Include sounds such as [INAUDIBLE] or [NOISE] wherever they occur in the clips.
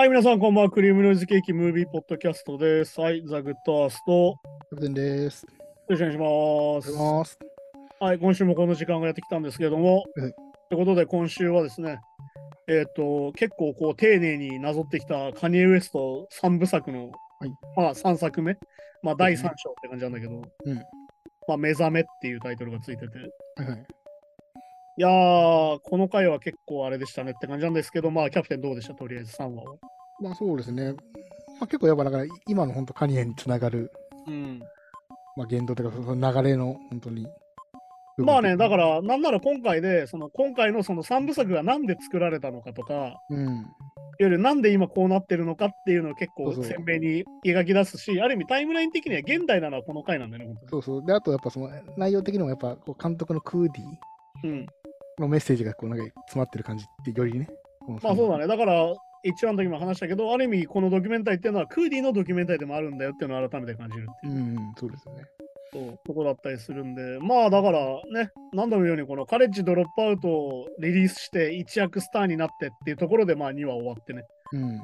はい、皆さん、こんばんは。クリームノイズケーキムービーポッドキャストです。はい、ザ・グッドアースト。よです。ろしくお願いします。します。はい、今週もこの時間がやってきたんですけれども、はいということで、今週はですね、えっ、と、結構こう、丁寧になぞってきたカニエ・ウエスト3部作の、はいまあ、3作目、まあ、第3そうですね章って感じなんだけど、うんまあ、目覚めっていうタイトルがついてて、はいはい。いやー、この回は結構あれでしたねって感じなんですけど、まあ、キャプテンどうでした？とりあえず3話は。まあそうですね。まあ結構やっぱだから今の本当カニエにつながる、うん。まあ言動というかその流れの本当に。まあね、だから、なんなら今回で、その今回のその3部作がなんで作られたのかとか、いわうん。ゆるなんで今こうなってるのかっていうのを結構そうそう鮮明に描き出すし、ある意味タイムライン的には現代なのはこの回なんだよね、本そうそう。で、あとやっぱその内容的にもやっぱ監督のクーディ当に。うん。のメッセージがこうなんか詰まってる感じってよりね。ね。まあそうだね。だから、一話の時も話したけど、ある意味このドキュメンタリーっていうのはクーディのドキュメンタリーでもあるんだよっていうのを改めて感じるっていう。うん、そうですよね。そうとこだったりするんで、まあだからね、何度も言うように、このカレッジドロップアウトをリリースして一躍スターになってっていうところで、まあ2話終わってね。うん。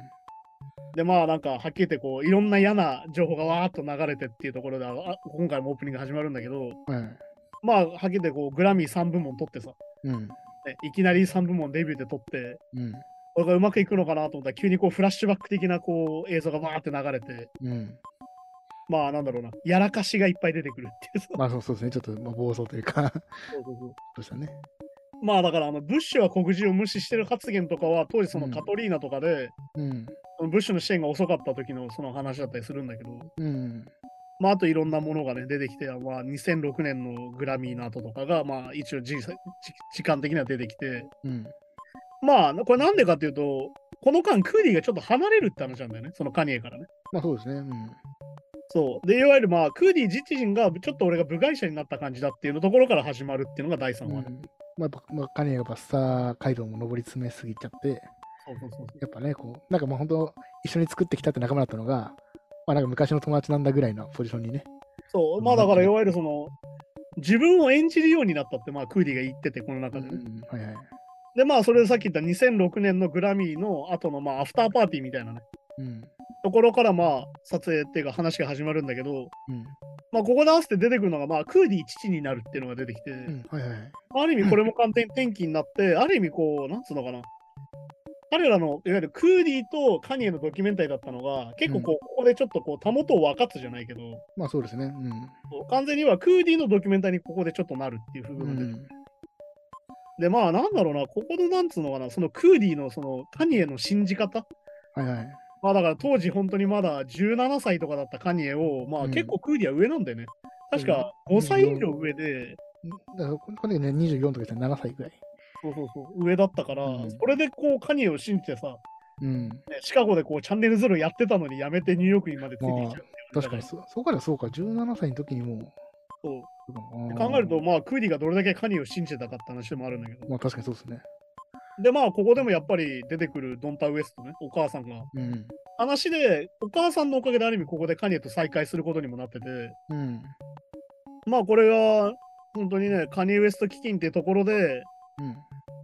で、まあなんかはっきり言ってこう、いろんな嫌な情報がわーっと流れてっていうところで、あ今回もオープニング始まるんだけど、はい。まあはっきり言ってこう、グラミー3部門取ってさ、うん。ねいきなり3部門デビューで取って、うん。これがうまくいくのかなと思ったら、急にこうフラッシュバック的なこう映像がわーって流れて、うん。まあなんだろうな、やらかしがいっぱい出てくるっていうさ。まあそうそうですね。ちょっとまあ暴走というか、そうそうそうそうしたね。まあだからあのブッシュは黒人を無視してる発言とかは当時そのうんカトリーナとかで、うん。ブッシュの支援が遅かった時のその話だったりするんだけど、うん。まああといろんなものがね出てきて、まあ2006年のグラミーの後とかがまあ一応時間的には出てきて、うん。まあこれなんでかっていうと、この間クーディがちょっと離れるって話なんだよね、そのカニエからね。まあそうですね。うん。そう。で、いわゆるまあクーディ自身がちょっと俺が部外者になった感じだっていうのところから始まるっていうのが第3話ね。うんまあ、まあ、カニエがやっぱスター街道も上り詰めすぎちゃって、やっぱね、こう、なんかもう本当、一緒に作ってきたって仲間だったのが、まあなんか昔の友達なんだぐらいのポジションにね。そう、まあだからいわゆるその、自分を演じるようになったって、まあクーディが言ってて、この中ではいはい。で、まあそれでさっき言った2006年のグラミーの後のまあアフターパーティーみたいなね、うん。ところからまあ撮影っていうか話が始まるんだけど、うん。まあここで合わせて出てくるのがまあクーディ父になるっていうのが出てきて、うん。はいはい。ある意味これも完全に転機になって、ある意味こう、なんつうのかな。彼らのいわゆるクーディとカニエのドキュメンタリーだったのが、結構こう、ここでちょっとこう、たもとを分かつじゃないけど、まあそうですね。うん。完全にはクーディのドキュメンタリーにここでちょっとなるっていう部う分が出てん。で、まあなんだろうな、ここのなんつうのかな、そのクーディのそのカニエの信じ方？はいはい。まあだから当時本当にまだ17歳とかだったカニエを、まあうん結構クーディは上なんだよね。確か5歳以上上で、だからこの時ね、24とか言ったら7歳ぐらい。そうそうそう、上だったから、うんそれでこうカニエを信じてさ、うん。ねシカゴでこうチャンネルゼロやってたのにやめてニューヨークにまでついてきちゃうっていう確かにそ、そうからそうか、17歳の時にもう。そう考えると、まあ、クーディがどれだけカニエを信じてたかって話でもあるんだけど。まあ確かにそうですね。で、まあ、ここでもやっぱり出てくるドンタ・ウエストね、お母さんが。うん。話で、お母さんのおかげである意味ここでカニエと再会することにもなってて、うん。まあ、これが、本当にね、カニエ・ウエスト基金っていうところで、うん。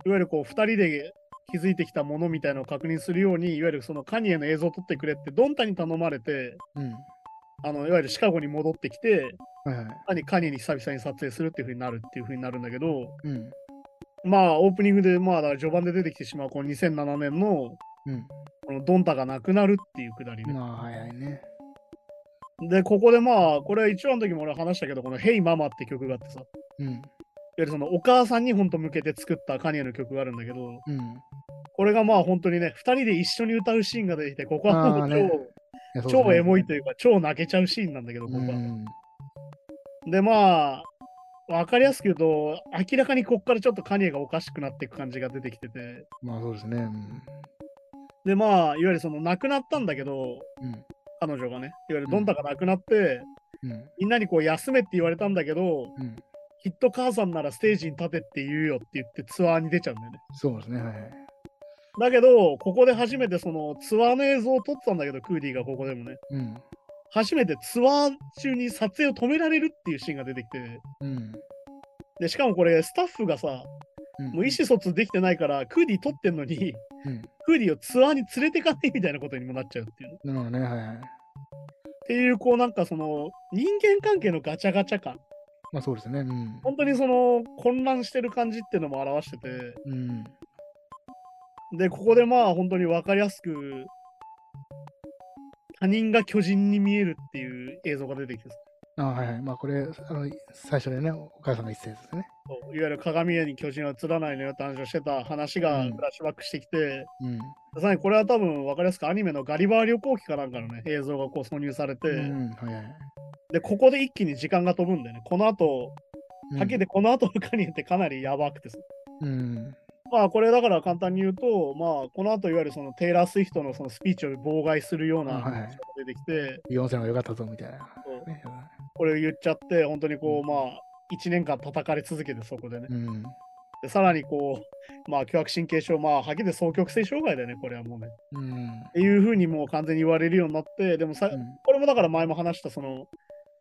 いわゆるこう、2人で築いてきたものみたいなのを確認するように、いわゆるそのカニエの映像を撮ってくれって、ドンタに頼まれて、うん。あのいわゆるシカゴに戻ってきて、はいはい。カニエに久々に撮影するっていう風になるっていう風になるんだけど、うん。まあ、オープニングで、まあ、序盤で出てきてしまう、この2007年の、うん。このドンタが亡くなるっていうくだりね。まあ、はいはいね。で、ここでまあ、これ一話の時も俺話したけど、この Hey Mama って曲があってさ、うん。ゆるそのお母さんに本当向けて作ったカニエの曲があるんだけど、うん。これがまあ本当にね、二人で一緒に歌うシーンが出てきて、ここはもう超,、ねね超エモいというか、超泣けちゃうシーンなんだけど、ここは。うん。で、まあ、わかりやすく言うと、明らかにここからちょっとカニエがおかしくなっていく感じが出てきてて、まあそうですね。うん。で、まあ、いわゆるその亡くなったんだけど、うん。彼女がね、いわゆるドンタが亡くなって、うん。みんなにこう休めって言われたんだけど、うん。きっと母さんならステージに立てって言うよって言ってツアーに出ちゃうんだよね。そうですね。はいはい。だけど、ここで初めてそのツアーの映像を撮ってたんだけど、クーディがここでもね、うん。初めてツアー中に撮影を止められるっていうシーンが出てきて、うん。で、しかもこれスタッフがさ、うんもう意思疎通できてないから、クーディ取ってんのに、うん。クーディをツアーに連れてかないみたいなことにもなっちゃうっていう。なるほどね、はいはい。っていう、こうなんかその人間関係のガチャガチャ感、まあそうですね。うん。本当にその混乱してる感じっていうのも表してて、うん。で、ここでまあ本当に分かりやすく、他人が巨人に見えるっていう映像が出てきて、あはいはい。まあこれ、あの、最初でね、お母さんが言ってたやつですね。いわゆる鏡絵に巨人は映らないのよって話をしてた話がうんフラッシュバックしてきて、うん。さらにこれは多分分かりやすくアニメのガリバー旅行記かなんかのね、映像がこう挿入されて、うん、はいはい。で、ここで一気に時間が飛ぶんだよね。この後、うんはっきり言ってこの後のカニエってかなりやばくてさ。うん。まあこれだから簡単に言うと、まあこの後いわゆるそのテイラー・スウィフトのそのスピーチを妨害するような話が出てきて、ビヨンセかったぞみたいな。これを言っちゃって、本当にこう、まあ1年間叩かれ続けてそこでね。うん。でさらにこう、まあ凶悪神経症、まあはっきり言って双極性障害だよね、これはもうね。うん。っていうふうにもう完全に言われるようになって、でもさ、うんこれもだから前も話したその、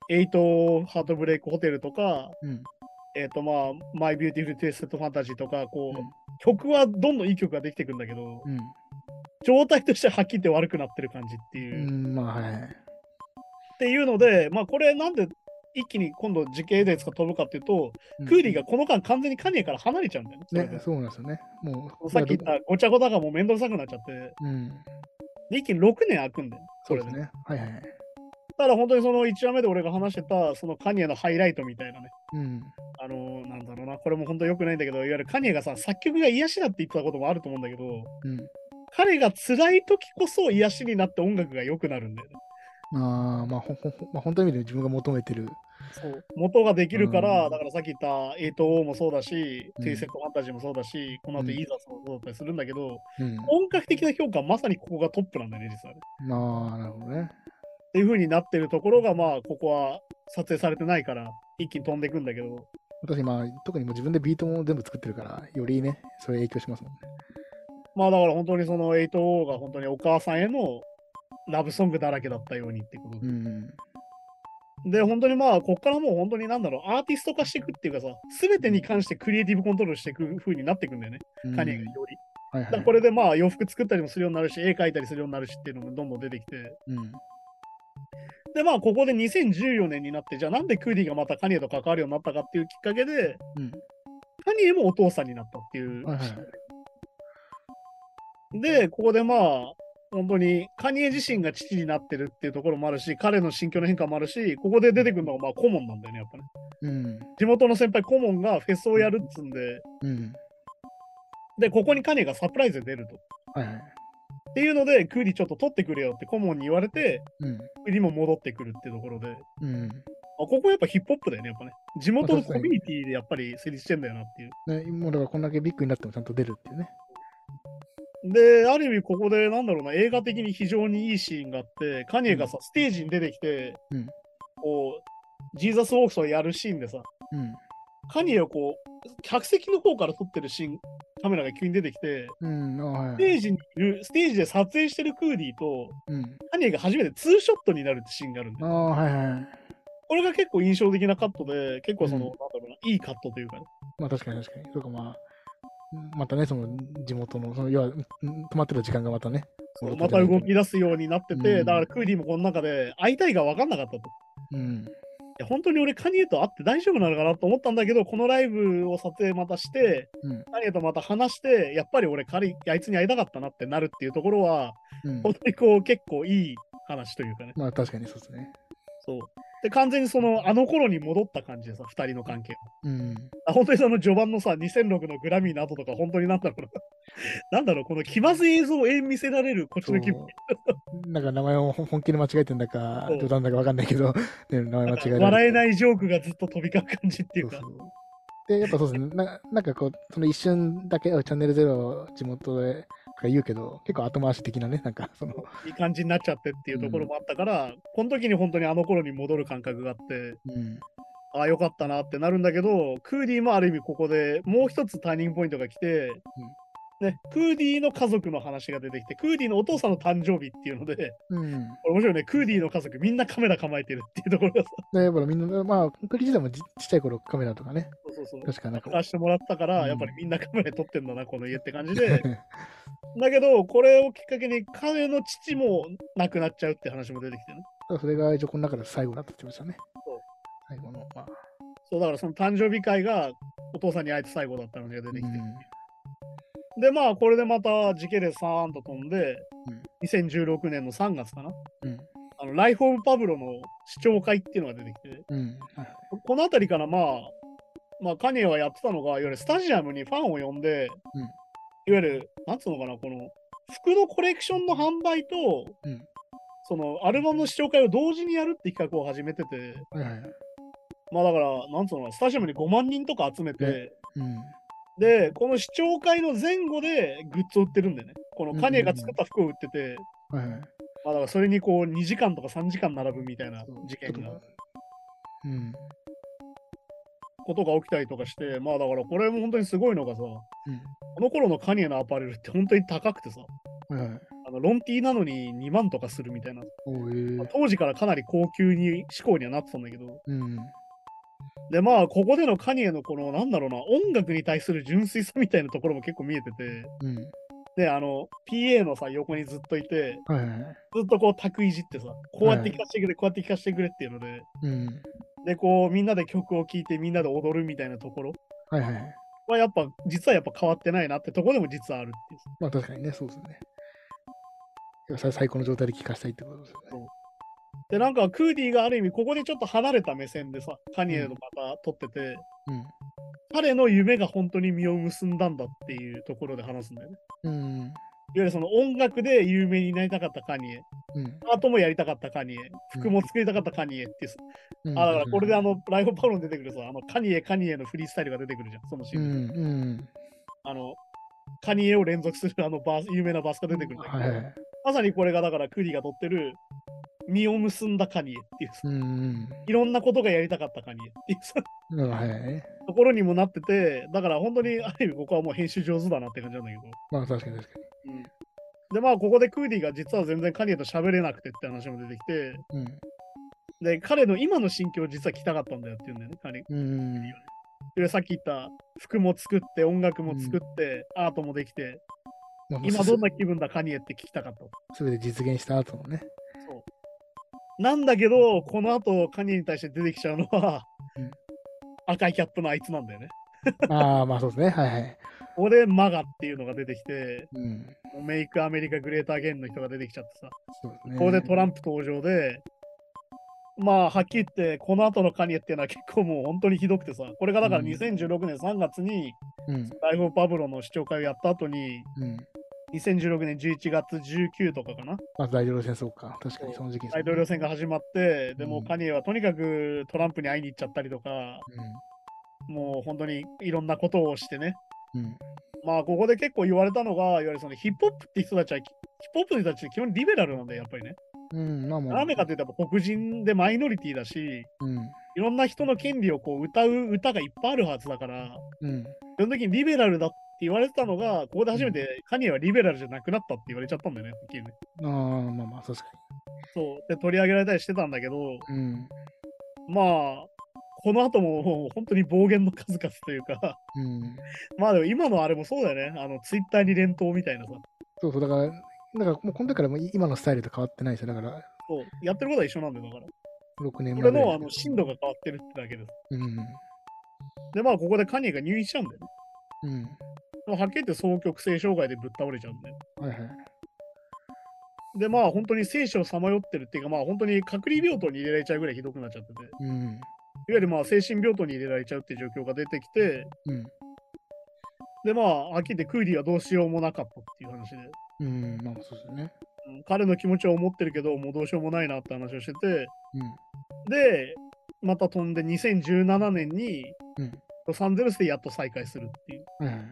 エイトハートブレイクホテルとか、うん。えっ、とまあ、 My Beautiful Twisted Fantasy とか、こう、うん曲はどんどんいい曲ができてくんだけど、うん。状態としてははっきり言って悪くなってる感じっていうう。ん、まあ、はい。っていうので、まあこれなんで一気に今度時系列が飛ぶかっていうと、うんクーディがこの間完全にカニエから離れちゃうんだよね。ね、そうなんですよね。もう、さっき言ったごちゃごちゃがもうめんどくさくなっちゃって、うん。で一気に6年空くんだよ。これで。そうですね。はいはい。ただ本当にその1話目で俺が話してた、そのカニエのハイライトみたいなね。うん。あのーなんだろうな、これも本当良くないんだけど、いわゆるカニエがさ、作曲が癒しだって言ってたこともあると思うんだけど、うん。彼が辛い時こそ癒しになって音楽が良くなるんだよね。ああ、まあ、ほほほまあ、本当の意味で自分が求めてる。そう元ができるから、うんだからさっき言った8-0もそうだし、うんセットファンタジーもそうだし、この後うんイーザースもそうだったりするんだけど、うん。本格的な評価はまさにここがトップなんだよね、実はね。まあ、なるほどね。っていう風になってるところが、まあ、ここは撮影されてないから、一気に飛んでいくんだけど、私、まあ、特にもう自分でビートも全部作ってるから、よりね、それ影響しますもんね。まあだから本当にその8-0が本当にお母さんへのラブソングだらけだったようにってことでうん。で、本当にまあ、こっからもう本当になんだろう、アーティスト化していくっていうかさ、すべてに関してクリエイティブコントロールしていく風になっていくんだよね、うんカニエがより。はいはい。これでまあ、洋服作ったりもするようになるし、絵描いたりするようになるしっていうのもどんどん出てきて。うん。で、まあ、ここで2014年になって、じゃあなんでクーディがまたカニエと関わるようになったかっていうきっかけで、うん。カニエもお父さんになったっていう。はいはいで、ここでまあ、本当にカニエ自身が父になってるっていうところもあるし、彼の心境の変化もあるし、ここで出てくるのがまあ顧問なんだよね、やっぱね。うん。地元の先輩顧問がフェスをやるっつんで、うん。で、ここにカニエがサプライズで出ると。はいはい。っていうので、クーリちょっと取ってくれよって顧問に言われて、うん。クーリも戻ってくるっていうところで、うん。あここやっぱヒップホップだよね、やっぱね。地元のコミュニティでやっぱり成立してんだよなっていう。ね、もうだからこんだけビッグになってもちゃんと出るっていうね。で、ある意味ここで、なんだろうな、映画的に非常にいいシーンがあって、カニエがさ、ステージに出てきて、うんこう、ジーザス・ウォークスをやるシーンでさ、うん。カニエをこう、客席の方から撮ってるシーン、カメラが急に出てきて、うん。あはいステージにいる、ステージで撮影してるクーディーと、うん。カニエが初めてツーショットになるってシーンがあるんだよ。ああ、はいはい。これが結構印象的なカットで、結構その、うんなんだろうな、いいカットというかね。まあ確かに確かに。そうかまあ、またね、その地元の、その要はうん止まってた時間がまたね。また動き出すようになってて、うんだからクーディーもこの中で会いたいが分かんなかったと。いうん。や本当に俺カニエと会って大丈夫なのかなと思ったんだけど、このライブを撮影またして、うん。カニエとまた話して、やっぱり俺彼、あいつに会いたかったなってなるっていうところは、うん。本当にこう結構いい話というかね。まあ確かにそうですね。で、完全にその、あの頃に戻った感じでさ、二人の関係。うん。あ本当にその序盤のさ、2006のグラミーの後とか、本当になんだろうな。[LAUGHS] なんだろう、この気まずい映像を見せられるこっちの気分。なんか名前を本気で間違えてんだか冗談だかわかんないけど、[LAUGHS] ね、名前間違え笑えないジョークがずっと飛び交う感じっていうか。そうそうで、やっぱそうですね。ななんかこう、その一瞬だけ、あチャンネルゼロ地元でとか言うけど、結構後回し的なね、なんかその、いい感じになっちゃってっていうところもあったから、この時に本当にあの頃に戻る感覚があって、うん。ああ、よかったなってなるんだけど、クーディーもある意味ここでもう一つターニングポイントが来て、ね、クーディーの家族の話が出てきて、クーディーのお父さんの誕生日っていうので、うん。これ面白いね、クーディーの家族みんなカメラ構えてるっていうところがさ、で、やっぱりみんな、まあ、クリ自体もちちっちゃい頃カメラとかね、そうそうそう。確かなんか、出してもらったから、うんやっぱりみんなカメラ撮ってんだな、この家って感じで。[LAUGHS] だけど、これをきっかけに彼の父も亡くなっちゃうって話も出てきてね。それが一応この中で最後だったって言ってましたねそう。最後の、まあ、そう、だからその誕生日会がお父さんに会えて最後だったのが出てきて。うんで、まあ、これでまた時系列さーんと飛んで、うん2016年の3月かな。うん。あのライフ・オブ・パブロの視聴会っていうのが出てきて、うん。はいこの辺りからまあ、まあ、カニエはやってたのが、いわゆるスタジアムにファンを呼んで、うんいわゆる、なんつうのかな、この服のコレクションの販売と、うんそのアルバムの視聴会を同時にやるって企画を始めてて。まあだから、なんつうのかな、スタジアムに5万人とか集めて、うん。で、この視聴会の前後でグッズを売ってるんでね、このカニエが作った服を売ってて、はいはい。まあだからそれにこう2時間とか3時間並ぶみたいな事件がうん。ことが起きたりとかして、まあだからこれも本当にすごいのがさ、うん。この頃のカニエのアパレルって本当に高くてさ、はいはい。あのロンティーなのに2万とかするみたいな、当時からかなり高級に志向にはなってたんだけど、うん。でまあここでのカニエのこのなんだろうな、音楽に対する純粋さみたいなところも結構見えてて、うん。で、あの、PA のさ、横にずっといて、はいはい。ずっとこう、卓いじってさ、こうやって聴かせてくれ、こうやって聴かせてくれっていうので、うん。で、こう、みんなで曲を聴いて、みんなで踊るみたいなところはいはい。は、やっぱ、実はやっぱ変わってないなってところでも実はあるっていう。まあ確かにね、そうですね。最最高の状態で聞かしたいってことですよね。で、なんか、クーディーがある意味、ここでちょっと離れた目線でさ、カニエのまた撮ってて、うん。彼の夢が本当に実を結んだんだっていうところで話すんだよね。うん。いわゆるその音楽で有名になりたかったカニエ、うん。アートもやりたかったカニエ、服も作りたかったカニエっていう、うん。あ、だからこれであの、ライフパロン出てくるさ、あの、カニエ、カニエのフリースタイルが出てくるじゃん、そのシうーン。ん。うん。あの、カニエを連続するあのバース、有名なバスが出てくるんだけど、はいはい。まさにこれがだからクリが撮ってる、実を結んだカニエっていうさ、うん。いろんなことがやりたかったカニエっていうさ、うん。はいはい。ところにもなってて、だから本当に、ある意味僕はもう編集上手だなって感じなんだけど。まあ確かに確かうんで、まあ、ここでクーディが実は全然カニエと喋れなくてって話も出てきて、に。うん。で、彼の今の心境を実は聞きたかったんだよっていうんだよね、カニうん。で、さっき言った服も作って、音楽も作って、アートもできて、まあ今どんな気分だ、カニエって聞きたかった。すべて実現した後のね。なんだけど、この後、カニエに対して出てきちゃうのは、うん赤いキャップのあいつなんだよね。ああ、まあそうですね。はいはい。ここでマガっていうのが出てきて、うん。メイクアメリカグレーターゲンの人が出てきちゃってさ、そうですね。ここでトランプ登場で、まあ、はっきり言って、この後のカニエっていうのは結構もう本当にひどくてさ、これがだからうん2016年3月に、うん。ライフ・パブロの視聴会をやった後に、うん。2016年11月19とかかな、まず大統領戦争か。確かにその時期ね大統領選が始まって、でもうんカニエはとにかくトランプに会いに行っちゃったりとか、うもう本当にいろんなことをしてね、ん。うん。まあここで結構言われたのが、いわゆるそのヒップホップって人たちは、ヒップホップの人たちって基本リベラルなんだよ、やっぱりね。うん。まあもう。なぜかっていうと、黒人でマイノリティだし、うん。いろんな人の権利をこう歌う歌がいっぱいあるはずだから、うん。基本的にリベラルだ言われてたのが、ここで初めてカニエはリベラルじゃなくなったって言われちゃったんだよね、ねああ、まあまあ、確かそう。で、取り上げられたりしてたんだけど、に。うん。まあ、この後ももう本当に暴言の数々というか、うん。まあでも今のあれもそうだよね。あの、ツイッターに連投みたいなさ。そうそう、だから、だからもうこの時からもう今のスタイルと変わってないですよ。だから、そう。やってることは一緒なんだよ、だから。6年こ前ぐらいれのあの深度が変わってるってだけです。うん。で、まあ、ここでカニエが入院しちゃうんだよね。はっきり言って双極性障害でぶっ倒れちゃうんだよ。はいはい。で、まあ、本当に生死をさまよってるっていうか、まあ、本当に隔離病棟に入れられちゃうぐらいひどくなっちゃってて、いわうん。ゆるまあ、精神病棟に入れられちゃうっていう状況が出てきて、うん。で、まあ、はっきり言ってクーリーはどうしようもなかったっていう話で、うん。まあそうですよね。うん彼の気持ちは思ってるけど、もうどうしようもないなって話をしてて、うん。で、また飛んで2017年にうん。ロサンゼルスでやっと再開するっていう。はいはい。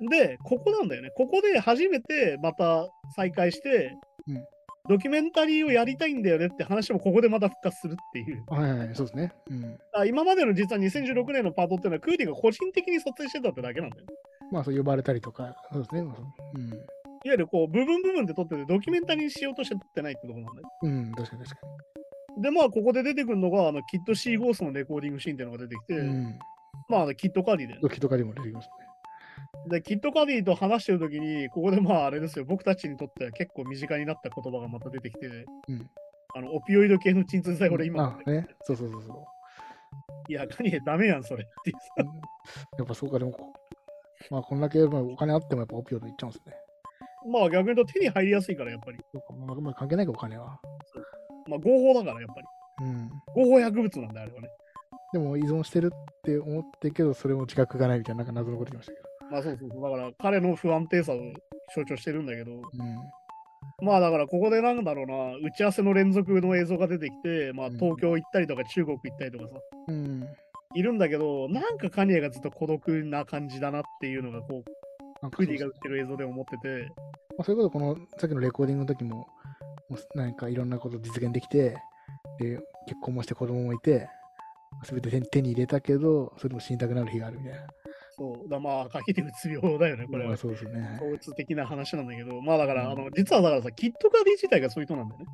で、ここなんだよね。ここで初めてまた再開して、うんドキュメンタリーをやりたいんだよねって話もここでまた復活するっていう。はいはい、そうですね。うん。あ今までの実は2016年のパートっていうのはクーディが個人的に撮影してたってだけなんだよね。まあそう呼ばれたりとか、そうですね。うん。いわゆるこう部分部分で撮っててドキュメンタリーにしようとして撮ってないってとこなんだよ。うん、確かに確かで、まあここで出てくるのが、あのキッドシーゴーストのレコーディングシーンっていうのが出てきて、に。うん。まあキッドカディで。ドキとかにも出てきますで、キッドカディと話してるときに、ここでまああれですよ、僕たちにとっては結構身近になった言葉がまた出てきて、ね。あのオピオイド系の鎮痛剤、うん。俺今、あ、ね。そうそうそうそう。いや、カニエダメやん、それっていうさ。うんやっぱそうか、でもこ、まあこんだけまあお金あってもやっぱオピオイドいっちゃうんですね。まあ逆に言うと手に入りやすいから、やっぱり。そうか、まあ、まあ関係ないか、お金は。まあ合法だから、やっぱり。うん。合法薬物なんだよ、あれはね。でも依存してるって思ってるけど、それも自覚がないみたいな、なんか謎のこと言いましたけど。まあそうそうそう。だから彼の不安定さを象徴してるんだけど、うん。まあだからここでなんだろうな、打ち合わせの連続の映像が出てきて、まあうん東京行ったりとか中国行ったりとかさ、うん。いるんだけど、なんかカニエがずっと孤独な感じだなっていうのが、こう、クーディが売ってる映像で思ってて、まあ、それこそこのさっきのレコーディングの時も、もうなんかいろんなこと実現できて、で、結婚もして子供もいて、すべて手手に入れたけど、それでも死にたくなる日があるみたいな。そう、だまあ、かけてうつ病だよね、これはまあ。そうですよね。統一的な話なんだけど、まあだから、うんあの、実はだからさ、キットカディ自体がそういう人なんだよね。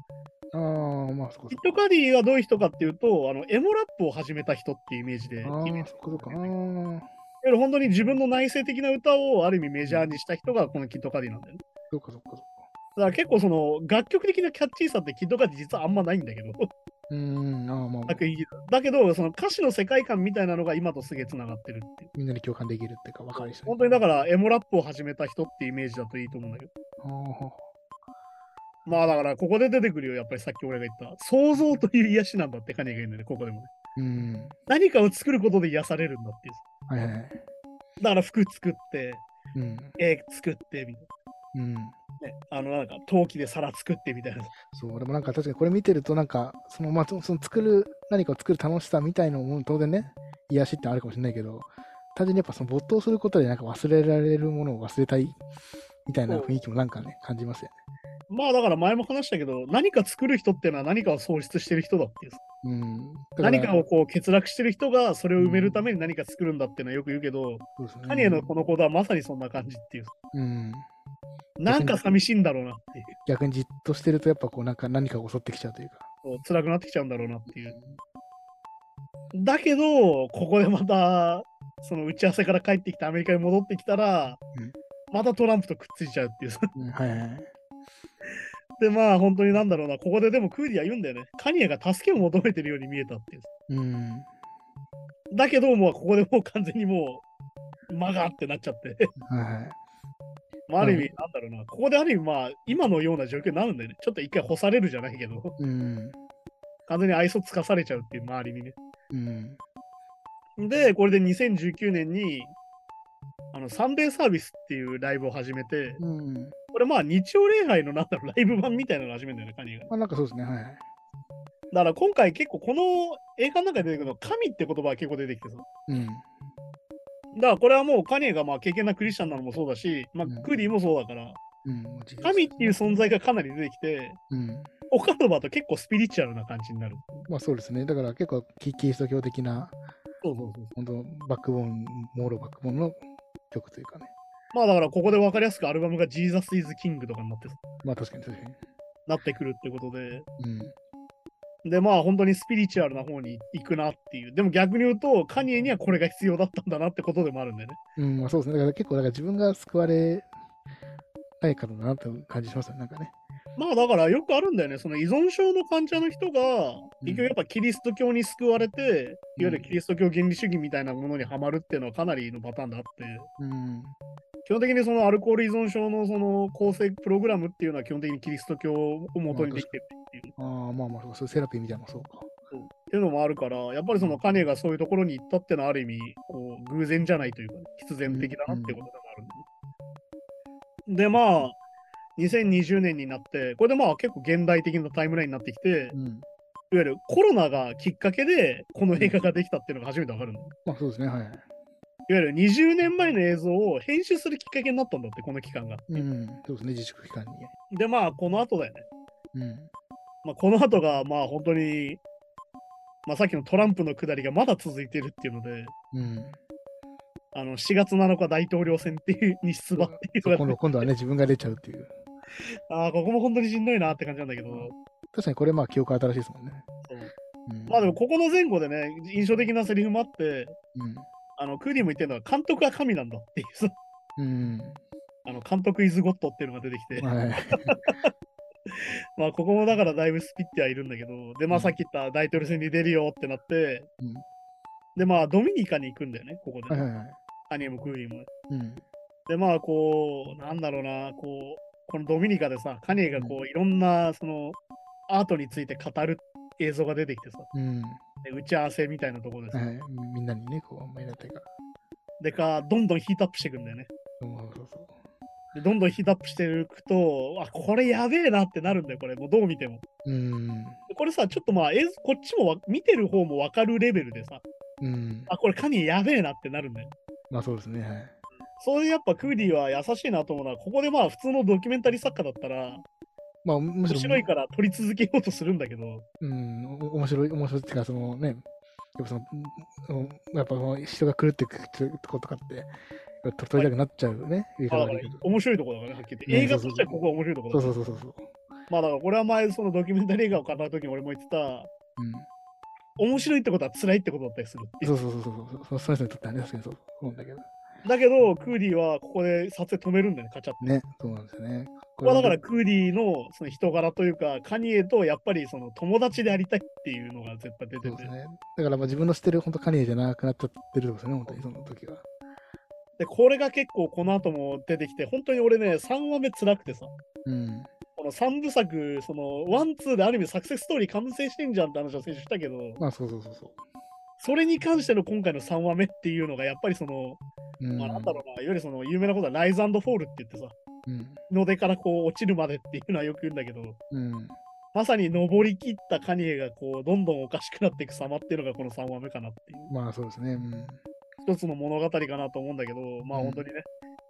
ああ、まあそこキットカディはどういう人かっていうと、あの、エモラップを始めた人っていうイメージで。あイメージあ、そこそこ。ああ。いわゆる本当に自分の内省的な歌をある意味メジャーにした人がこのキットカディなんだよね。そっかそっかそっか。だから結構その楽曲的なキャッチーさってキッドカディ実はあんまないんだけど、うーん、ああ、まあ、作品だけど、その歌詞の世界観みたいなのが今とすげえ繋がってるっていう。みんなに共感できるっていうか、分かる人本当にだからエモラップを始めた人ってイメージだといいと思うんだけど。あまあだからここで出てくるよ、やっぱりさっき俺が言った。想像という癒しなんだってカニが言うんだよね、ここでもね。あ。うん。何かを作ることで癒されるんだっていう。はいはい。だから服作って、うん。絵作ってみたいうん。あのなんか陶器で皿作ってみたいな。そう、でもなんか確かにこれ見てると、なんか、その、まあ、そその作る、何かを作る楽しさみたいのも当然ね、癒しってあるかもしれないけど、単純にやっぱその没頭することでなんか忘れられるものを忘れたいみたいな雰囲気もなんかね、感じますよね。まあだから前も話したけど、何か作る人っていうのは何かを喪失してる人だっていう。うん。だら何かをこう欠落してる人がそれを埋めるために何か作るんだっていうのはよく言うけど、そうですねカニエのこの行動はまさにそんな感じっていう。うん。なんか寂しいんだろうなっていう。逆にじっとしてると、やっぱこう、なんか何かが襲ってきちゃうというか。こう辛くなってきちゃうんだろうなっていう。だけど、ここでまた、その打ち合わせから帰ってきてアメリカに戻ってきたら、うんまたトランプとくっついちゃうっていう。うん、はいはいはい。[LAUGHS] で、まあ本当になんだろうな、ここででもクーディは言うんだよね。カニエが助けを求めてるように見えたっていう。うん。だけど、もうここでもう完全にもう、間がってなっちゃって。はいはい。まあ、ある意味うん、なんだろうな、ここである意味、まあ、今のような状況になるんだよね。ちょっと一回干されるじゃないけど、うん。完全に愛想つかされちゃうっていう周りにね。うん。で、これで2019年に、あの、サンデーサービスっていうライブを始めて、うん。これまあ、日曜礼拝のなんだろう、ライブ版みたいなのを始めるんだよね、カニエが。まあなんかそうですね、はいはい。だから今回結構この映画の中で出てくるの、神って言葉が結構出てきてさ。うん。だからこれはもうカニエがまあ経験なクリスチャンなのもそうだし、まうんあ、クーディもそうだから、うん。神っていう存在がかなり出てきて、うん。他の場と結構スピリチュアルな感じになる。まあそうですね。だから結構キキリスト教的な、そうそうそう。本当バックボーン、モーロバックボーンの曲というかね。まあだからここで分かりやすくアルバムが Jesus is King とかになってまあ確かに確かに。なってくるってことで、うん。でまあ本当にスピリチュアルな方に行くなっていう。でも逆に言うと、カニエにはこれが必要だったんだなってことでもあるんだよね。うん、まあそうですね。だから結構、だから自分が救われないからだなって感じしますよね。なんかね。まあだからよくあるんだよね。その依存症の患者の人が、結局やっぱキリスト教に救われて、いわゆるキリスト教原理主義みたいなものにはまるっていうのはかなりのパターンであって、うん。基本的にそのアルコール依存症のその構成プログラムっていうのは基本的にキリスト教を元にできてるっていう。ああ、まあまあそう、そうセラピーみたいなそうか。っていうのもあるから、やっぱりそのカニエがそういうところに行ったっていうのはある意味、こう、偶然じゃないというか、必然的だなっていうことがあるんで、で、まあ、2020年になって、これでまあ結構現代的なタイムラインになってきて、うん。いわゆるコロナがきっかけでこの映画ができたっていうのが初めてわかるの。まあそうですね。はいはい。ゆる20年前の映像を編集するきっかけになったんだって、この期間が。うん。そうですね。自粛期間に。で、まあ、この後だよね。うん。まあ、この後が、まあ本当に、まあさっきのトランプの下りがまだ続いてるっていうので、うん。あの、4月7日大統領選っていうに出馬っていう今度今度はね、自分が出ちゃうっていう。ああ、ここも本当にしんどいなって感じなんだけど、確かにこれまあ記憶新しいですもんね。そううん、まあでもここの前後でね、印象的なセリフもあって、うん。あの、クーリーも言ってるのは、監督は神なんだっていうさ、うん。あの、監督イズゴッドっていうのが出てきて、はい。[LAUGHS] まあここもだからだいぶスピってはいるんだけど、で、まあさっき言った大統領選に出るよってなって、うんで、まあドミニカに行くんだよね、ここでね、はいはいはい。アニメもクーリーもね。うん。で、まあこう、なんだろうな、こう、このドミニカでさ、カニエがこう、いろんな、その、アートについて語る映像が出てきてさ、うん。で打ち合わせみたいなところでさ、はい。みんなにね、こう、目立ってから。でか、どんどんヒートアップしていくんだよね。そうそうそう。で、どんどんヒートアップしていくと、あ、これやべえなってなるんだよ、これ。もうどう見ても。うん。でこれさ、ちょっとまあ、映像こっちもわ見てる方もわかるレベルでさ、うん。あ、これカニエやべえなってなるんだよ。まあそうですね。はい。そういうやっぱクーリーは優しいなと思うのは、ここでまあ普通のドキュメンタリー作家だったら、まあ面白いから撮り続けようとするんだけど、うん、お面白い、面白いっていうか、そのね、やっぱその、うんやっぱその人が狂っていくことかって、撮りたくなっちゃうね、言いまあだから方悪いけど。面白いところだからね、はっきり言って。ね映画としてはここは面白いところだそうそうそうそう。まあだからこれは前そのドキュメンタリー映画を語るときに俺も言ってた、面白いってことは辛いってことだったりするってうん。いう。そうそうそうそうそう。その人にとってはね、確かにそう思うんだけど。だけど、クーリーはここで撮影止めるんだよね、カチャって。ね、そうなんですよね。こはだからクーディのその人柄というか、カニエとやっぱりその友達でありたいっていうのが絶対出てて。ね。だからまあ自分の知ってる本当カニエじゃなくなっちゃってるとこですよね、本当にその時は。で、これが結構この後も出てきて、本当に俺ね、3話目辛くてさ、うん。この3部作、その、 one、two である意味サクセスストーリー完成してんじゃんって話を先週したけど、まあそうそうそうそう。それに関しての今回の3話目っていうのが、やっぱりその、うん。まあなんだろうな、いわゆるその有名なことはライズフォールって言ってさ、うん。日の出からこう落ちるまでっていうのはよく言うんだけど、うん。まさに登り切ったカニエがこう、どんどんおかしくなっていく様っていうのがこの3話目かなっていう。まあそうですね。うん。一つの物語かなと思うんだけど、まあうん本当にね、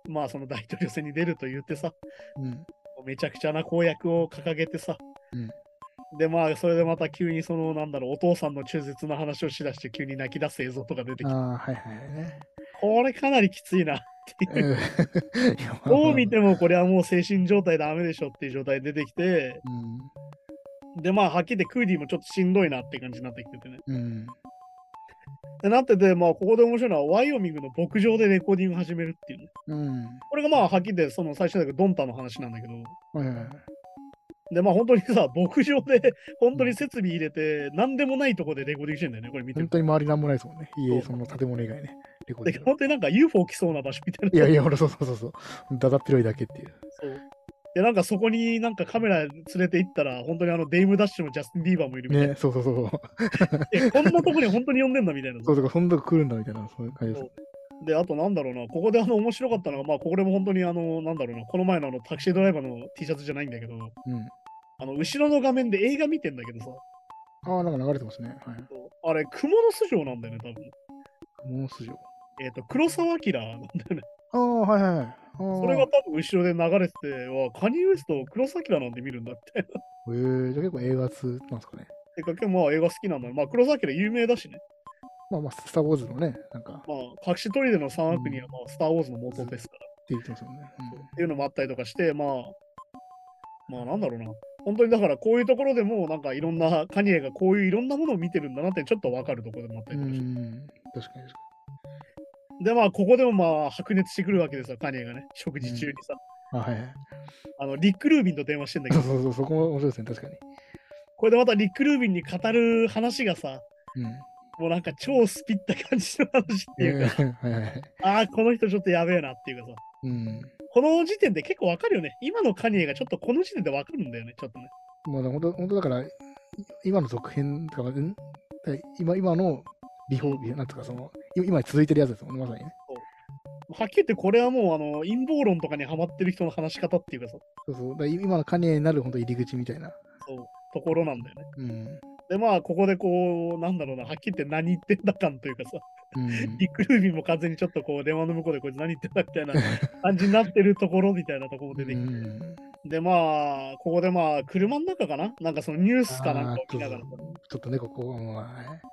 まあその大統領選に出ると言ってさ、うん。めちゃくちゃな公約を掲げてさ、うんでまあそれでまた急にそのなんだろう、お父さんの中絶の話をしだして急に泣き出す映像とか出てきて、はいはいね。これかなりきついな [LAUGHS] どう見てもこれはもう精神状態ダメでしょっていう状態で出てきて、うん。でまあはっきり言ってクーディもちょっとしんどいなって感じになってきててね。うん。でなってて、まあここで面白いのはワイオミングの牧場でレコーディング始めるっていうね。うん。これがまあはっきり言ってその最初だけどドンタの話なんだけど、はいはいはい。でまあ本当にさ、牧場で本当に設備入れて、なんでもないとこでレコーディングしてんだよね、これ見てる本当に周りなんもないですもんね。家、そその建物以外ね。レコーデでィング本当になんか UFO 来そうな場所みたいな。いやいや、ほら、そうそうそうそう。だだっ広いだけっていう。そうでなんかそこになんかカメラ連れて行ったら、本当にあのデイムダッシュのジャスティン・ビーバーもいるみたいな。ね、そうそうそう。えこんなとこに本当に呼んでんだみたいな。そうとか、そんな来るんだみたいな、そういう感じです。で、あとなんだろうな、ここであの面白かったのが、まあここでも本当にあの、なんだろうな、この前のあのタクシードライバーの T シャツじゃないんだけど、うん。あの後ろの画面で映画見てんだけどさ、ああ、なんか流れてますね。はい。あれ、蜘蛛の巣城なんだよね、多分。モンス城。えっ、と、黒沢明なんだよね。ああ、はいはいそれが多分後ろで流れてて、わ、カニウエスト黒沢明なんで見るんだって。へえじゃあ結構映画通なんですかね。てか、結構まあ映画好きなんだよ。まあ黒沢明有名だしね。まあまあ、スター・ウォーズのね、なんか、っまあ、隠し砦の3悪には、まあ、スター・ウォーズの元ですから。て言ってますもんね。っていうのもあったりとかして、まあ、まあなんだろうな。本当にだからこういうところでも、なんかいろんな、カニエがこういういろんなものを見てるんだなってちょっとわかるところでもあったうん。うりとかして。ん。確かに確かで、まあここでもまあ白熱してくるわけですよ、カニエがね。食事中にさ。に。あはいはい。あの、リック・ルービンと電話してんだけど、そうそうそう、そこも面白いですね、確かに。これでまたリック・ルービンに語る話がさ、うん。もうなんか超スピった感じの話っていうか、[LAUGHS] はいはいはい。ああ、この人ちょっとやべえなっていうかさ、うん。この時点で結構わかるよね。今のカニエがちょっとこの時点でわかるんだよね、ちょっとね。まあ、本当本当だから、今の続編とか、ん？今今のビフォー、なんとかその、今今続いてるやつですもんね、まさにね。はっきり言ってこれはもうあの陰謀論とかにハマってる人の話し方っていうかさ、そうそう。だ今のカニエになる本当入り口みたいな。そう、ところなんだよね。うん。で、まあ、ここでこう、なんだろうな、はっきり言って何言ってんだ感というかさ、うん。リック・ルービンも完全にちょっとこう、電話の向こうでこいつ何言ってんだみたいな [LAUGHS] 感じになってるところみたいなところも出てきて。うんで、まあ、ここでまあ、車の中かな？なんかそのニュースかなんかを見ながらちょっとね、ここは、はいそう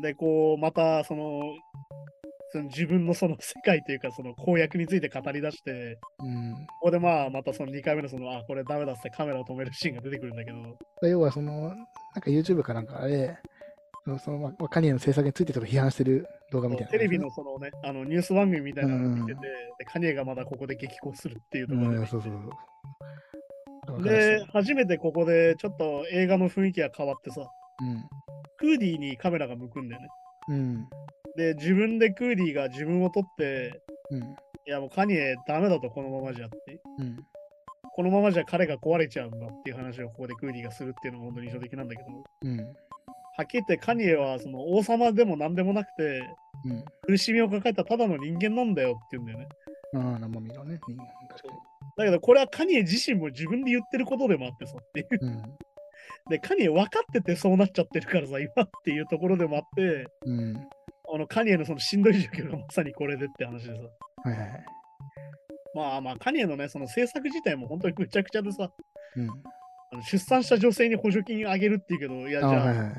で、こう、また、その、その自分のその世界というか、その公約について語り出して、うん。ここでまあ、またその2回目のその、あ、これダメだってカメラを止めるシーンが出てくるんだけど、要はその、なんか YouTube かなんかあれ、そのまあカニエの制作についてちょっと批判してる動画みたいな、テレビのそのね、あのニュース番組みたいなのを見てて、でカニエがまだここで激高するっていうところで、うん、そうそうそう。で、初めてここでちょっと映画の雰囲気が変わってさ、クーディーにカメラが向くんだよね。うん。うん。で、自分でクーディーが自分を撮って、うん。いやもうカニエダメだとこのままじゃって、うん。このままじゃ彼が壊れちゃうんだっていう話をここでクーディーがするっていうのが本当に印象的なんだけど、うん。はっきり言ってカニエはその王様でも何でもなくて、うん。苦しみを抱えたただの人間なんだよって言うんだよね。ああ、生身のね。人間だけどこれはカニエ自身も自分で言ってることでもあってさっていう。に。うん。で、カニエ分かっててそうなっちゃってるからさ、今っていうところでもあって、うん。あのカニエのそのしんどい状況がまさにこれでって話でさ。はいはいはい。まあまあ、カニエのね、その制作自体も本当にぐちゃぐちゃでさ、うん。あの出産した女性に補助金あげるっていうけど、いや、じゃあ、はいはい。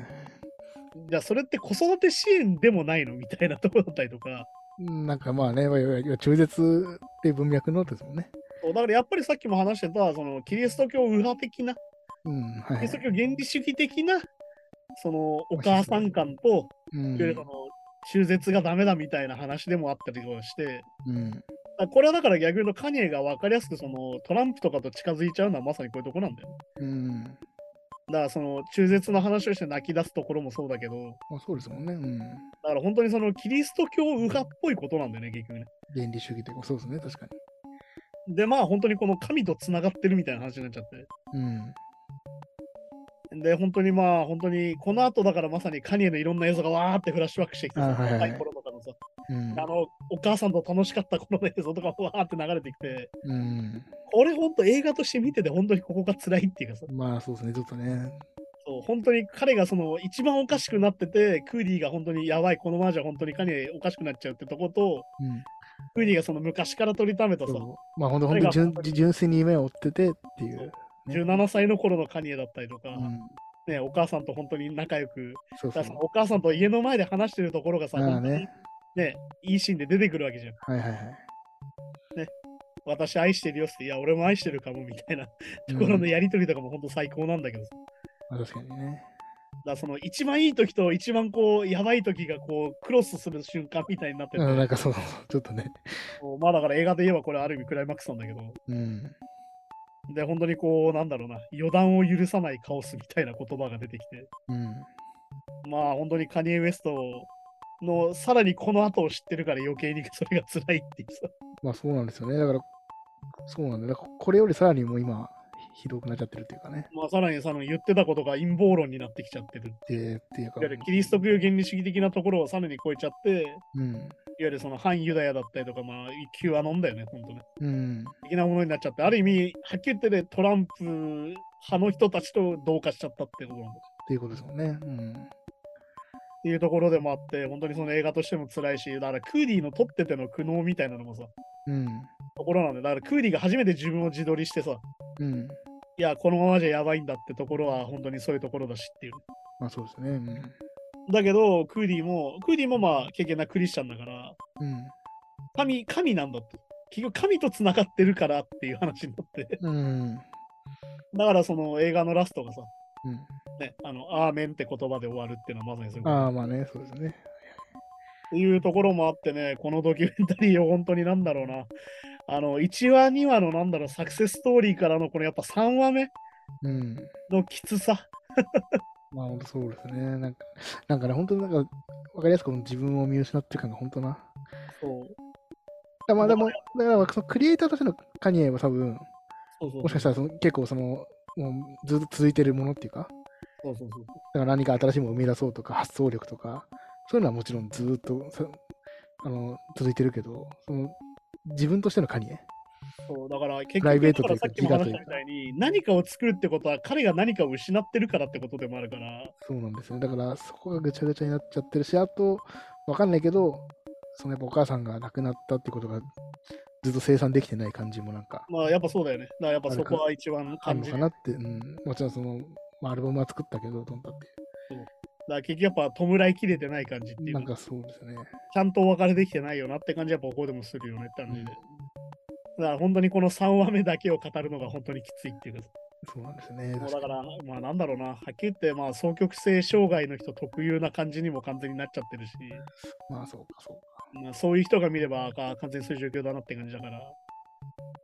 じゃあそれって子育て支援でもないのみたいなところだったりとか、なんかまあね、いわゆる中絶っていう文脈のですもんね。だからやっぱりさっきも話してた、そのキリスト教右派的な、うん。はい、はいキリスト。教原理主義的な、そのお母さん感と、うんいわゆるその中絶がダメだみたいな話でもあったりとかして、うん。あこれはだから逆に言うとカニエが分かりやすくそのトランプとかと近づいちゃうのはまさにこういうとこなんだよね。うん。だからその中絶の話をして泣き出すところもそうだけど、まあそうですもんね。うん。だから本当にそのキリスト教右派っぽいことなんだよね、結局ね。原理主義というか、そうですね、確かで、まあ本当にこの神とつながってるみたいな話になっちゃって。に。うん。で、本当にまあ本当にこの後だからまさにカニエのいろんな映像がわーってフラッシュバックしてきてさ、あはいはいはい若い頃とかのさ、うん。あの、お母さんと楽しかった頃の映像とかもわーって流れてきて、うん。これ本当映画として見てて本当にここが辛いっていうかさ、まあそうですね、ちょっとね。そう本当に彼がその一番おかしくなってて、クーディーが本当にやばい、このままじゃ本当にカニエおかしくなっちゃうってとこと、うん。クーディーがその昔から取りためたさ、まあ本当、本当に純純粋に夢を追っててっていう。ね17歳の頃のカニエだったりとか、うん。ね、お母さんと本当に仲良く、そうそう。お母さんと家の前で話してるところがさ、ね。ね、いいシーンで出てくるわけじゃん。はいはいはい。私愛してるよって、いや、俺も愛してるかもみたいなところのやりとりとかも本当最高なんだけどさ。まあ確かにね。だその一番いい時と一番こう、やばい時がこう、クロスする瞬間みたいになってて、うん、なんかそう、ちょっとね。まあだから映画で言えばこれある意味クライマックスなんだけど、うん。で、本当にこう、なんだろうな、予断を許さないカオスみたいな言葉が出てきて、うん。まあ本当にカニエ・ウエストのさらにこの後を知ってるから余計にそれが辛いっていうさ。まあそうなんですよね。だから、そうなんだ。だこれよりさらにもう今、ひどくなっちゃってるっていうかね。まあさらにその言ってたことが陰謀論になってきちゃってる。でっていうかいわゆ、るキリスト教原理主義的なところをさらに超えちゃって、いわうん。ゆるその反ユダヤだったりとか、まあ、Q アノンだよね、本当ね。うん。的なものになっちゃって、ある意味、はっきり言ってね、トランプ派の人たちと同化しちゃったってことなんだ。っていうことですもんね。うん。っていうところでもあって、本当にその映画としても辛いし、だからクーディーの撮ってての苦悩みたいなのもさ、うん。ところなんで、だからクーディーが初めて自分を自撮りしてさ、うん。いや、このままじゃやばいんだってところは本当にそういうところだしっていう。まあそうですね。うん。だけど、クーディーも、クーディーもまあ、経験なクリスチャンだから、うん。神、神なんだって。結局、神と繋がってるからっていう話になって。うん。だから、その映画のラストがさ、うん。ね、あの、アーメンって言葉で終わるっていうのはまさにそういうことああ、まあね、そうですね。っていうところもあってね、このドキュメンタリーを本当になんだろうな、あの、1話、2話のなんだろう、サクセスストーリーからのこのやっぱ3話目うん。のきつさ。[LAUGHS] まあ本当そうですね。なんか、なんかね、本当になんか、わかりやすくこの自分を見失ってる感が本当な。そう。あまあでも、だからそのクリエイターとしてのカニエは多分、そうそうもしかしたらその結構その、もうずっと続いてるものっていうか、そうそうそう。だから何か新しいものを生み出そうとか、発想力とか、そういうのはもちろんずっとさあの続いてるけど、その自分としてのカニエ。そうだから結プライベー局トというかださっきも話したみたいに何かを作るってことは彼が何かを失ってるからってことでもあるからそうなんですよね。だからそこがぐちゃぐちゃになっちゃってるし、あと、わかんないけど、そのやっぱお母さんが亡くなったってことがずっと生産できてない感じもなんかまあやっぱそうだよねだからやっぱそこは一番感じるのかなって、うん、もちろんその、まあ、アルバムは作ったけど、どんだって。だかから結局やっぱ弔いきれてない感じっていうかなんかそうですね。ちゃんとお別れできてないよなって感じはやっぱここでもするよねって感じで。だから本当にこの3話目だけを語るのが本当にきついっていうか、そうなんですね。だから、まあなんだろうな、はっきり言って、まあ双極性障害の人特有な感じにも完全になっちゃってるし、まあそうか、そうか。まあ、そういう人が見れば、あ完全にそういう状況だなって感じだから、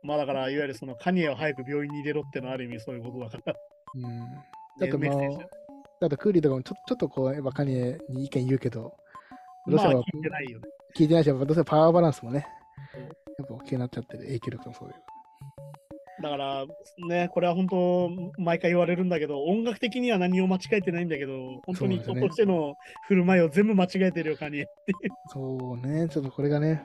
まあだから、いわゆるそのカニエを早く病院に入れろってのはある意味そういうことだから。うん。[LAUGHS] ねだってまあメッセージ、だってクーリーとかもちょちょっとこう、やっぱカニエに意見言うけど、どうまあせば聞いてないよね。聞いてないし、どうせパワーバランスもねやっぱ大きくなっちゃってる、影響力もそういう。だから、ね、これは本当、毎回言われるんだけど、音楽的には何を間違えてないんだけど、本当に人としての振る舞いを全部間違えてるよ、カニエっていう。そうね、ちょっとこれがね、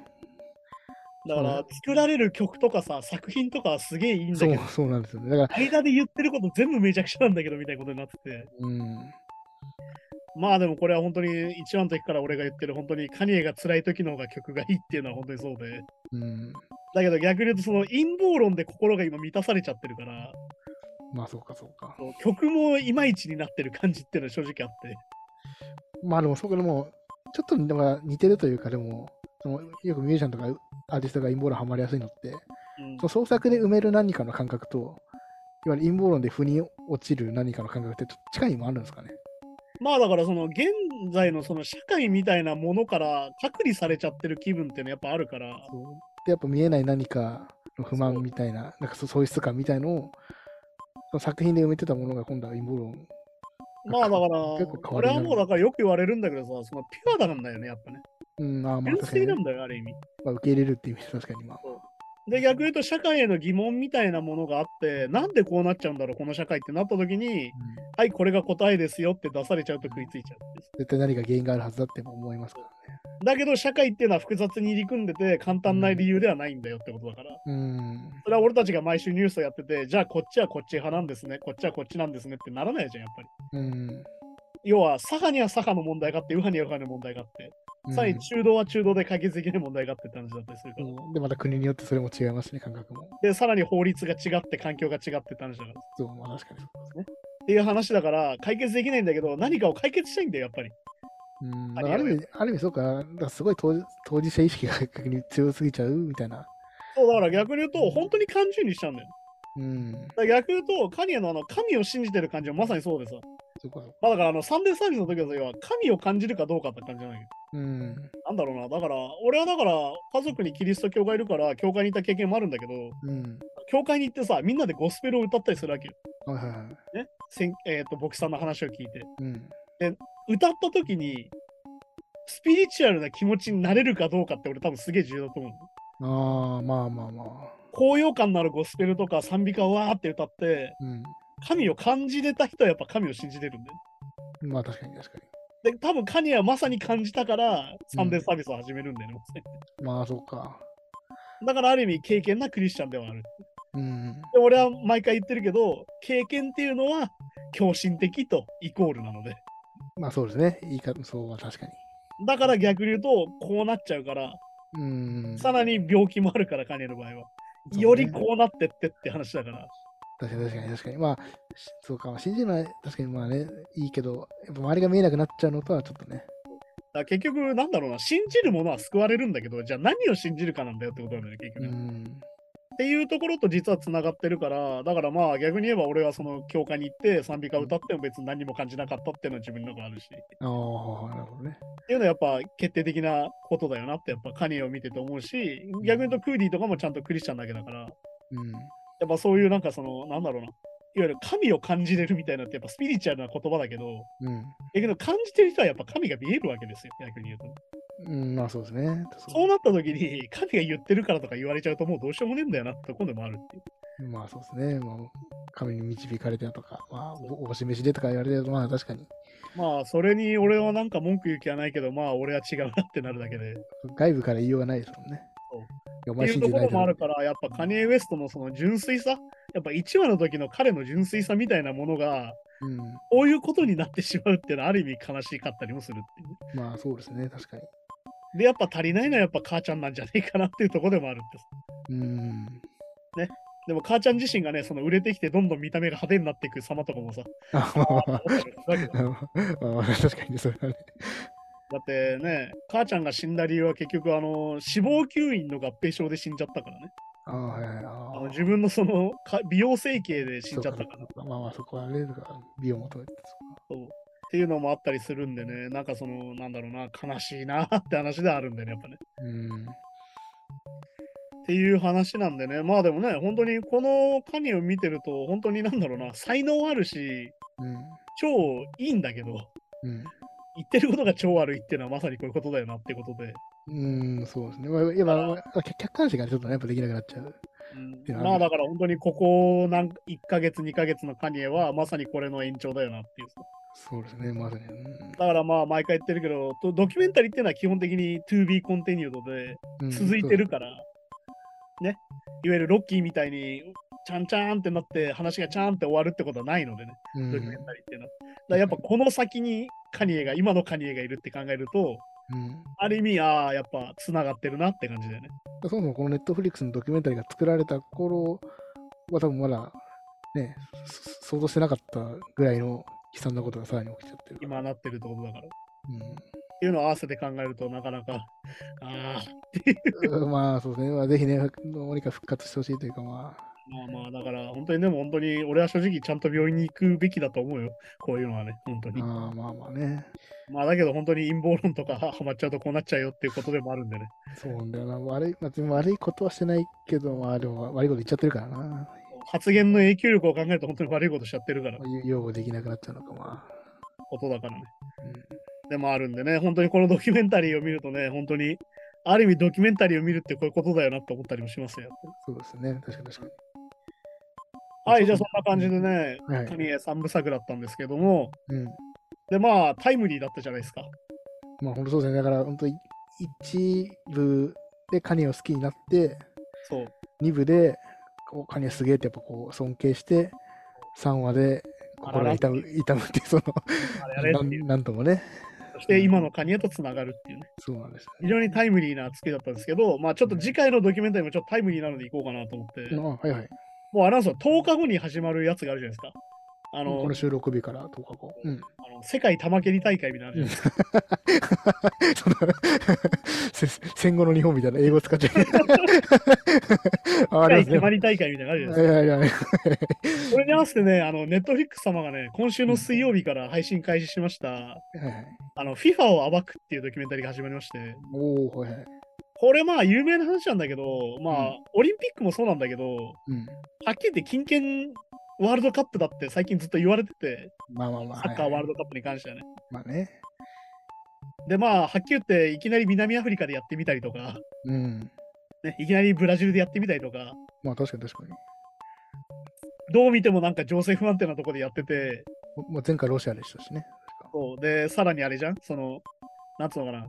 だから、作られる曲とかさ、作品とかはすげえいいんだけど、そうなんですよね。だから、間で言ってること全部めちゃくちゃなんだけど、みたいなことになってて。うん、まあでもこれは本当に一番の時から俺が言ってる本当にカニエが辛い時の方が曲がいいっていうのは本当にそうで。うん、だけど逆に言うとその陰謀論で心が今満たされちゃってるから、まあそうか、そうか。曲もいまいちになってる感じっていうのは正直あって。まあでも、そこでも、ちょっとでも似てるというか、でも、そのよくミュージシャンとかアーティストが陰謀論ハマりやすいのって、うんその創作で埋める何かの感覚と、いわゆる陰謀論で腑に落ちる何かの感覚って近いもあるんですかね？まあだからその現在のその社会みたいなものから隔離されちゃってる気分っていうのはやっぱあるから、で、やっぱ見えない何かの不満みたいな、なんかそ喪失感みたいのを、その作品で埋めてたものが今度は陰謀論。まあだから結構、変わ俺はもうだからよく言われるんだけどさ、そのピュアなんだよね、やっぱね。うん、まあまあ純確なんだよ、ある意味。まあ、受け入れるっていう意味で確かにまあ。で、逆に言うと社会への疑問みたいなものがあって、なんでこうなっちゃうんだろう、この社会ってなった時に、うんはい、これが答えですよって出されちゃうと食いついちゃうんです。絶対何か原因があるはずだって思いますからね。だけど、社会っていうのは複雑に入り組んでて、簡単な理由ではないんだよってことだから。うん。それは俺たちが毎週ニュースをやってて、じゃあこっちはこっち派なんですね、こっちはこっちなんですねってならないじゃん、やっぱり。うん。要は、左派には左派の問題があって、右派には右派の問題があって、うんさらに中道は中道で解決できない問題があってって話だったりするから。そうで、また国によってそれも違いますね、感覚も。で、さらに法律が違って、環境が違ってって話だから。そう、まあ確かにそうですね。っていう話だから、解決できないんだけど、何かを解決したいんだよ、やっぱり。うん。ある意味、ある意味そうか、だからすごい当事当事者意識が逆に強すぎちゃうみたいな。そう、だから逆に言うと、本当に感情にしちゃうんだよ。うん。だ逆に言うと、カニエのあの神を信じてる感じはまさにそうでさ。そうか、そうか。まあだからあのサンデーサービスの時は神を感じるかどうかって感じじゃないけうん。ど。なんだろうな。だから、俺はだから家族にキリスト教がいるから、教会に行った経験もあるんだけど、うん。教会に行ってさ、みんなでゴスペルを歌ったりするわけよ。はいはいはい。ね。せんえっ、と、牧師さんの話を聞いて。うん。歌った時に、スピリチュアルな気持ちになれるかどうかって俺多分すげえ重要だと思う。ああ、まあまあまあ。高揚感のあるゴスペルとか賛美歌をわーって歌って、うん。神を感じれた人はやっぱ神を信じれるんだよ。まあ確かに確かで、多分カニエはまさに感じたから、サンデーサービスを始めるんだよね。に。まあそうか。だからある意味、経験なクリスチャンではある。うん。で俺は毎回言ってるけど、経験っていうのは狂信的とイコールなので。まあそうですね。いいか、そうは確かに。だから逆に言うと、こうなっちゃうから、うん。さらに病気もあるから、カニエの場合は。よりこうなってってって話だから。確かに確かに確かに。まあ、しそうか。信じるのは確かにまあね、いいけど、やっぱ周りが見えなくなっちゃうのとはちょっとね。だ結局、なんだろうな、信じるものは救われるんだけど、じゃあ何を信じるかなんだよってことなんだよね、結局。うん。っていうところと実はつながってるから、だからまあ逆に言えば俺はその教会に行って賛美歌歌っても別に何も感じなかったっていうのは自分の中あるし。っああ、なるほどね。ていうのはやっぱ決定的なことだよなってやっぱカニエを見てて思うし、逆に言うとクーディとかもちゃんとクリスチャンだけだから、やうん。っぱそういうなんかその、なんだろうな、いわゆる神を感じれるみたいなってやっぱスピリチュアルな言葉だけど、うん。だけど感じてる人はやっぱ神が見えるわけですよ、逆に言うと。うん、まあそうですね。そうなった時に神が言ってるからとか言われちゃうともうどうしようもねえんだよなってとこでもあるっていう。まあそうですね。まあ、神に導かれてとか、まあ、おお示しでとか言われてると、まあ確かに、まあそれに俺はなんか文句言う気はないけど、まあ俺は違うなってなるだけで。外部から言いようがないですもんね。っていいうところもあるだから、やっぱカニエ・ウエストのその純粋さ、やっぱ1話の時の彼の純粋さみたいなものが、ろうん。こういうことになってしまうっていうのはある意味悲しかったりもするっていう。まあそうですね。確かに。で、やっぱ足りないのはやっぱ母ちゃんなんじゃねえかなっていうところでもあるんです。うん。でも母ちゃん自身がね、その売れてきてどんどん見た目が派手になっていく様とかもさ、あ [LAUGHS] 確かにね、それはね。だってね、母ちゃんが死んだ理由は結局、あの、死亡吸引の合併症で死んじゃったからね。ああ、はい。あの自分のそのか美容整形で死んじゃったから。まあまあ、そこはね、だから美を求めて。そうっていうのもあったりするんでね、なんかその、なんだろうな、悲しいなって話ではあるんでね、やっぱね。うん。っていう話なんでね、まあでもね、本当にこのカニを見てると、本当になんだろうな、才能あるし、うん。超いいんだけど、うん。言ってることが超悪いっていうのはまさにこういうことだよなってことで。うん、そうですね。まあ、やっぱ、まあ客観視がちょっとね、やっぱできなくなっちゃう。うんまあだから本当にここ何1ヶ月、2ヶ月のカニエはまさにこれの延長だよなっていう。そうですね、まさに。うんだからまあ毎回言ってるけど、ドドキュメンタリーっていうのは基本的に to be continued でうん続いてるから、ね、いわゆるロッキーみたいに、ちゃんちゃんってなって話がちゃんって終わるってことはないのでね、うんドキュメンタリーっていうのは。だやっぱこの先にカニエが、今のカニエがいるって考えると、うんある意味、ああ、やっぱ繋がってるなって感じだよね。そもそもこのネットフリックスのドキュメンタリーが作られた頃は多分まだね、そ想像してなかったぐらいの悲惨なことがさらに起きちゃってる。今なってるってことだから。っうんていうのを合わせて考えるとなかなか、ああ、うんまあそうですね、まあ、ぜひね、どうにか復活してほしいというか、まあ、まあまあ、だから本当にでも本当に俺は正直ちゃんと病院に行くべきだと思うよ。こういうのはね、本当に。まあまあまあね、まあだけど本当に陰謀論とかハマっちゃうとこうなっちゃうよっていうことでもあるんでね。そうなんだよな、悪い、まあ、悪いことはしてないけど、まあでも悪いこと言っちゃってるからな、発言の影響力を考えると本当に悪いことしちゃってるから、擁護できなくなっちゃうのか、まことだからね。あ。うんでもあるんでね、本当にこのドキュメンタリーを見るとね、本当に、ある意味ドキュメンタリーを見るってこういうことだよなって思ったりもしますよ。そうですね、確かに確かに。はい、じゃあそんな感じでね、はいカニエ3部作だったんですけども、うん。でまあタイムリーだったじゃないですか。まあ本当そうですね、だから本当に一部でカニを好きになって、そう。2部でこうカニはすげえってやっぱこう尊敬して、3話で心が痛む痛むってその、なんともね、そして今のカニエとつながるっていうね。そうなんです非常にタイムリーな作りだったんですけど、まあちょっと次回のドキュメンタリーもちょっとタイムリーなのでいこうかなと思って、ね。あはいはい。もうあれなんですよ、10日後に始まるやつがあるじゃないですか。あの、この収録日から10日後。うん。あの世界玉蹴り大会みたいなのあるじゃないですか。[LAUGHS] 戦後の日本みたいな英語使っちゃう。世界玉り大会みたいなのあるじゃないですか。はいはいはい。それに合わせてね、あの、ネットフリックス様がね、今週の水曜日から配信開始しました、はいはいあの、FIFA を暴くっていうドキュメンタリーが始まりまして、おおはいはい。これまあ有名な話なんだけど、まあ、うんオリンピックもそうなんだけど、うん。はっきり言って金券ワールドカップだって最近ずっと言われてて、まあまあまあ。サッカーワールド。ドカップに関してはね。まあね。で、まあ、はっきり言って、いきなり南アフリカでやってみたりとか、うん。ね、いきなりブラジルでやってみたりとか、まあ確かに確かに。どう見てもなんか情勢不安定なところでやってて、もう前回ロシアでしたしね。そうで、さらにあれじゃん、その、なんつうのかな、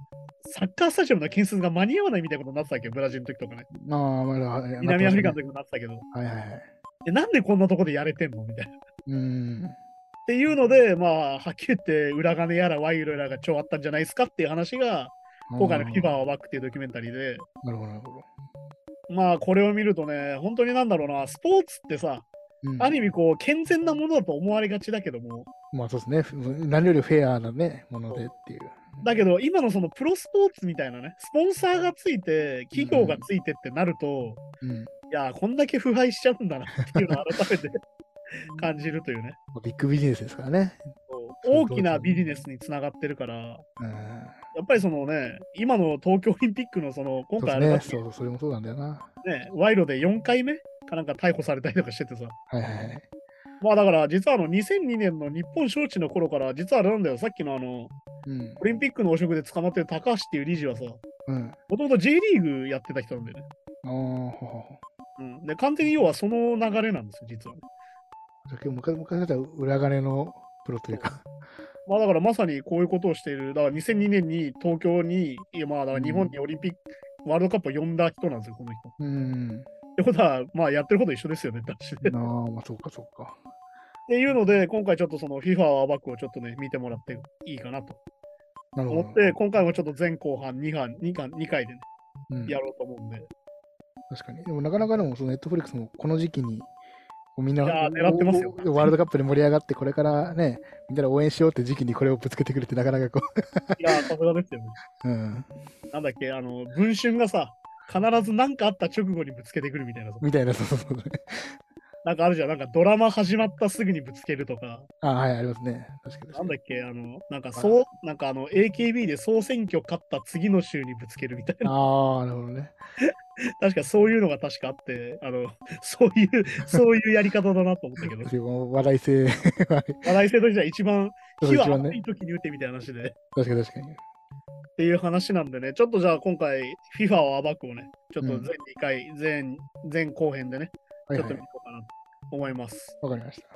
サッカースタジアムの建設が間に合わないみたいなことになってたっけ、ブラジルの時とかね。まあまだ、はい南アフリカの時もなってたけど、はいはいはい。でなんでこんなとこでやれてんの？みたいな。っうん。ていうので、まあ、はっきり言って、裏金やら賄賂やらが超あったんじゃないですかっていう話が、今回の FIFA をバックっていうドキュメンタリーで、なるほど、なるほど。まあ、これを見るとね、本当になんだろうな、スポーツってさ、うんある意味こう、健全なものだと思われがちだけども、まあそうですね。何よりフェアなね、ものでっていう。だけど今のそのプロスポーツみたいなね、スポンサーがついて、企業がついてってなると、うん。いや、こんだけ腐敗しちゃうんだなっていうのを改めて [LAUGHS] 感じるというね、まあビッグビジネスですからね。大きなビジネスにつながってるから、やうん。っぱりそのね、今の東京オリンピックのその、今。回あれだそう、それもそうなんだよな。ね、賄賂で4回目かなんか逮捕されたりとかしててさ、はいはいはい。まあだから実はあの2002年の日本招致の頃から、実はあれなんだよ、さっきのあの、うん。オリンピックの汚職で捕まってる高橋っていう理事はさ、うん。もともと J リーグやってた人なんだよね。うん、で、完全に要はその流れなんですよ、実は。じゃあ結構昔昔だったら裏金のプロというか。まあだからまさにこういうことをしている、だから2002年に東京に、まあだから日本にオリンピック、ワールドカップを呼んだ人なんですよ、この人。っうん。てことは、まあやってること一緒ですよねって話で。っああ、まあそうかそうか。ていうので、今回ちょっとその FIFA を暴くをちょっとね、見てもらっていいかなと。思って、今回もちょっと前後半2半、2巻、2回でね、うん、やろうと思うんで。確かに。でもなかなかでも、そのネットフリックスもこの時期に、みんな狙ってますよワールドカップで盛り上がって、これからね、みんなで応援しようって時期にこれをぶつけてくるってなかなかこいや、さすがですよね。う、うん、なんだっけ、あの、文春がさ、必ず何かあった直後にぶつけてくるみたいなさ。みたいな、そうそうそう。なんかあるじゃん。なんかドラマ始まったすぐにぶつけるとか。あはい、ありますね。確かに。なんだっけ、あの、なんかそう、なんかあの、AKB で総選挙勝った次の週にぶつけるみたいな。ああ、なるほどね。[LAUGHS] 確かそういうのが確かあって、あの、そういう、そういうやり方だなと思ったけど、[LAUGHS] でも話題性、話題性としては一番、火は熱い時に打ってみたいな話で。確かに確かに。っていう話なんでね、ちょっとじゃあ今回、FIFA を暴くをね、ちょっとうん全2回、全、全後編でね、はいはいちょっと見。ようかなと思います。わかりました。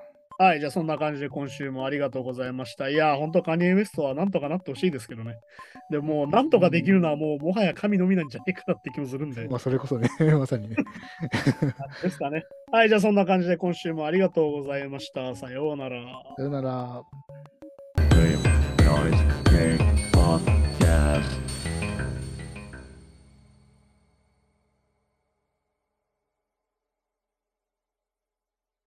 はい、じゃあそんな感じで今週もありがとうございました。いやー、本当カニエ・ウエストはなんとかなってほしいですけどね。でも、なんとかできるのはもう、もはや神のみなんじゃねえかなって気もするんで。まあ、それこそね、[LAUGHS] まさにね。ですかね。はい、じゃあそんな感じで今週もありがとうございました。さようなら。さよなら。